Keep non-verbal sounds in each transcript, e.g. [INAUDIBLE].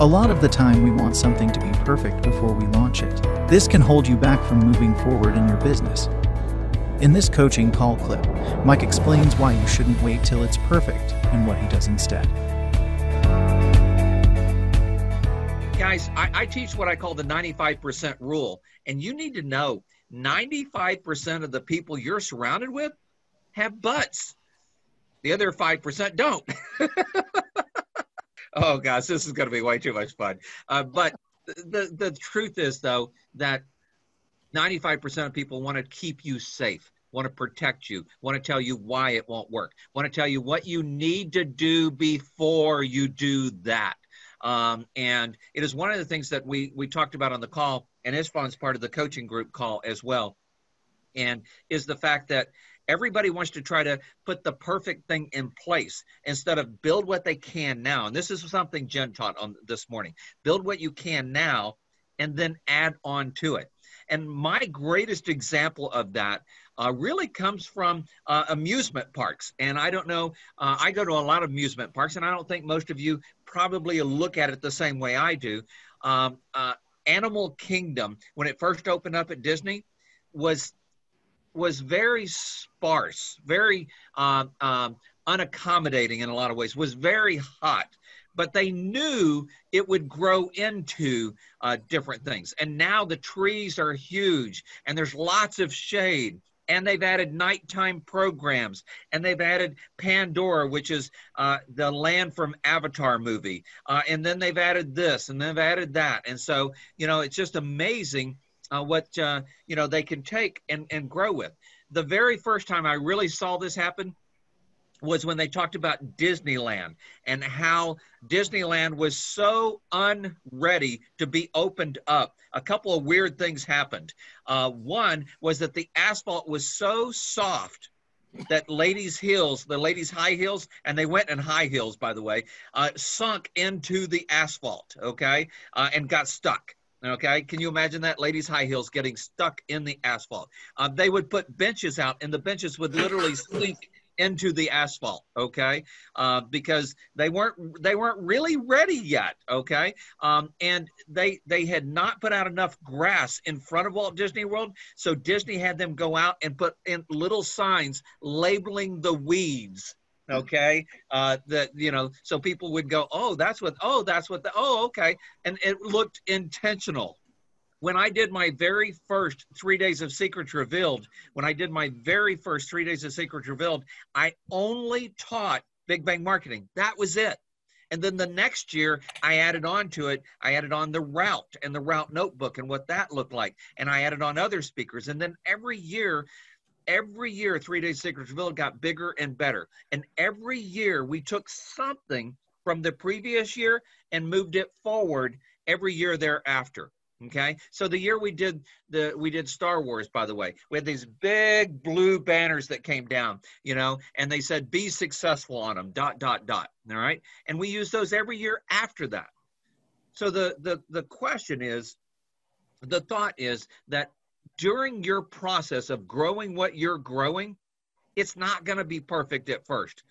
A lot of the time, we want something to be perfect before we launch it. This can hold you back from moving forward in your business. In this coaching call clip, Mike explains why you shouldn't wait till it's perfect and what he does instead. Guys, I, I teach what I call the 95% rule, and you need to know 95% of the people you're surrounded with have butts. The other 5% don't. [LAUGHS] oh gosh, this is going to be way too much fun. Uh, but the the truth is though that 95% of people want to keep you safe, want to protect you, want to tell you why it won't work, want to tell you what you need to do before you do that. Um, and it is one of the things that we we talked about on the call, and Isfan's part of the coaching group call as well. And is the fact that Everybody wants to try to put the perfect thing in place instead of build what they can now. And this is something Jen taught on this morning. Build what you can now and then add on to it. And my greatest example of that uh, really comes from uh, amusement parks. And I don't know, uh, I go to a lot of amusement parks, and I don't think most of you probably look at it the same way I do. Um, uh, Animal Kingdom, when it first opened up at Disney, was was very sparse, very um, um, unaccommodating in a lot of ways, was very hot. But they knew it would grow into uh, different things. And now the trees are huge and there's lots of shade and they've added nighttime programs and they've added pandora which is uh, the land from avatar movie uh, and then they've added this and they've added that and so you know it's just amazing uh, what uh, you know they can take and, and grow with. The very first time I really saw this happen was when they talked about Disneyland and how Disneyland was so unready to be opened up. A couple of weird things happened. Uh, one was that the asphalt was so soft that ladies' heels, the ladies' high heels, and they went in high heels, by the way, uh, sunk into the asphalt, okay, uh, and got stuck. Okay, can you imagine that? Ladies' high heels getting stuck in the asphalt. Uh, they would put benches out, and the benches would literally [LAUGHS] sink into the asphalt. Okay, uh, because they weren't they weren't really ready yet. Okay, um, and they they had not put out enough grass in front of Walt Disney World, so Disney had them go out and put in little signs labeling the weeds okay? Uh that you know so people would go oh that's what oh that's what the oh okay. And it looked intentional. When i did my very first three days of secrets revealed when i did my very first three days of secrets revealed i only taught big bang marketing. That was it. And then the next year, I added on to it, I added on the route and the route notebook and what that looked like. And I added on other speakers. And then every year, every year three days secrets revealed got bigger and better. And every year we took something from the previous year and moved it forward every year thereafter okay? So the year we did the we did star wars by the way we had these big blue banners that came down you know and they said be successful on them dot dot dot all right? And we use those every year after that. So the the the question is the thought is that during your process of growing what you're growing, it's not going to be perfect at first.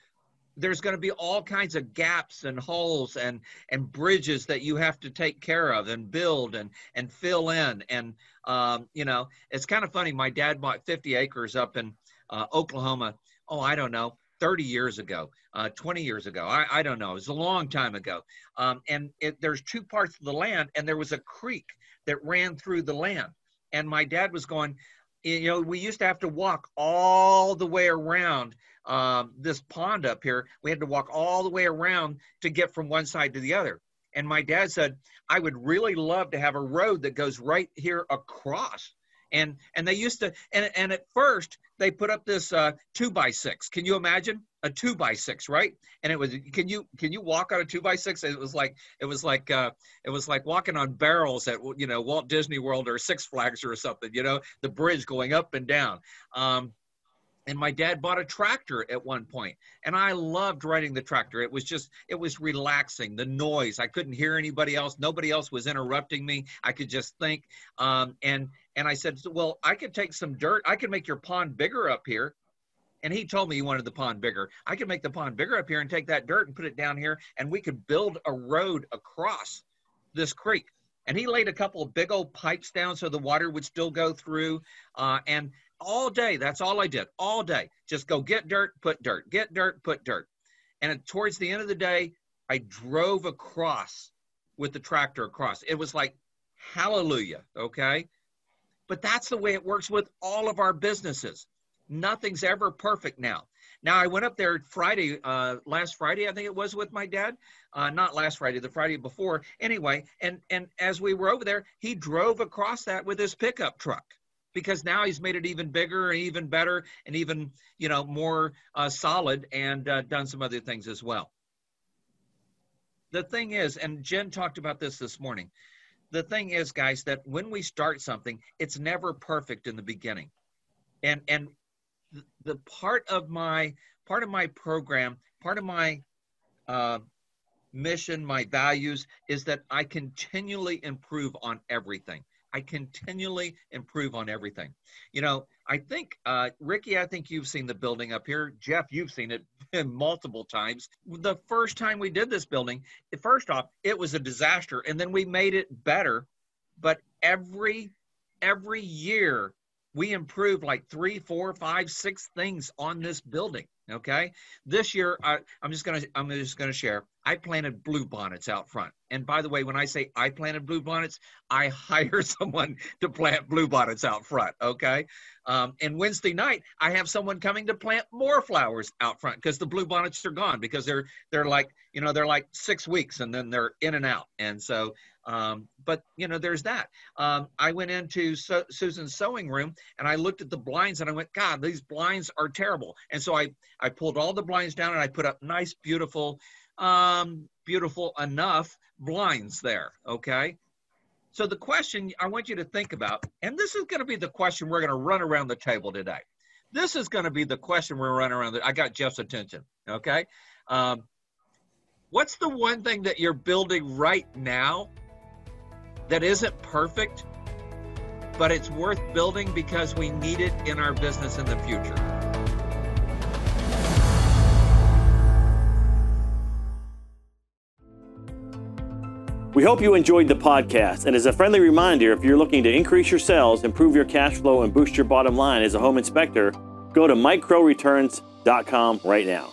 There's going to be all kinds of gaps and holes and and bridges that you have to take care of and build and and fill in. And um, you know, it's kind of funny. My dad bought 50 acres up in uh, Oklahoma. Oh, I don't know, 30 years ago, uh, 20 years ago. I, I don't know. It was a long time ago. Um, and it, there's two parts of the land, and there was a creek that ran through the land. And my dad was going, you know, we used to have to walk all the way around um, this pond up here. We had to walk all the way around to get from one side to the other. And my dad said, I would really love to have a road that goes right here across and and they used to and and at first they put up this uh, two by six. Can you imagine a two by six, right? And it was can you can you walk on a two by six? It was like it was like uh, it was like walking on barrels at you know Walt Disney World or Six Flags or something. You know the bridge going up and down. Um, and my dad bought a tractor at one point and i loved riding the tractor. It was just it was relaxing the noise. I couldn't hear anybody else. Nobody else was interrupting me. I could just think um, and and i said well i could take some dirt. I could make your pond bigger up here. And he told me he wanted the pond bigger. I could make the pond bigger up here and take that dirt and put it down here and we could build a road across this creek. And he laid a couple of big old pipes down so the water would still go through uh, and all day. That's all I did all day. Just go get dirt, put dirt, get dirt, put dirt. And towards the end of the day, I drove across with the tractor across. It was like, hallelujah. Okay. But that's the way it works with all of our businesses. Nothing's ever perfect now. Now I went up there Friday, uh, last Friday, I think it was with my dad. Uh, not last Friday, the Friday before. Anyway, and and as we were over there, he drove across that with his pickup truck because now he's made it even bigger and even better and even you know more uh, solid and uh, done some other things as well. The thing is and jen talked about this this morning the thing is guys that when we start something it's never perfect in the beginning. And and the part of my part of my program part of my uh, mission my values is that i continually improve on everything I continually improve on everything. You know, I think, uh, Ricky, I think you've seen the building up here. Jeff, you've seen it [LAUGHS] multiple times. The first time we did this building, first off, it was a disaster, and then we made it better. But every every year we improved like three, four, five, six things on this building. Okay, this year I, I'm just gonna I'm just gonna share. I planted blue bonnets out front. And by the way, when I say I planted blue bonnets, I [LAUGHS] hire someone to plant blue bonnets out front. Okay. Um, and Wednesday night, I have someone coming to plant more flowers out front because the blue bonnets are gone because they're they're like you know they're like six weeks and then they're in and out. And so, um, but you know, there's that. Um, I went into so- Susan's sewing room and I looked at the blinds and I went, God, these blinds are terrible. And so I I pulled all the blinds down and I put up nice, beautiful um, beautiful enough blinds there, okay? So the question I want you to think about, and this is going to be the question we're going to run around the table today. This is going to be the question we're running around. The, I got Jeff's attention, okay? Um, what's the one thing that you're building right now that isn't perfect, but it's worth building because we need it in our business in the future? We hope you enjoyed the podcast. And as a friendly reminder, if you're looking to increase your sales, improve your cash flow, and boost your bottom line as a home inspector, go to mikecrowreturns.com right now.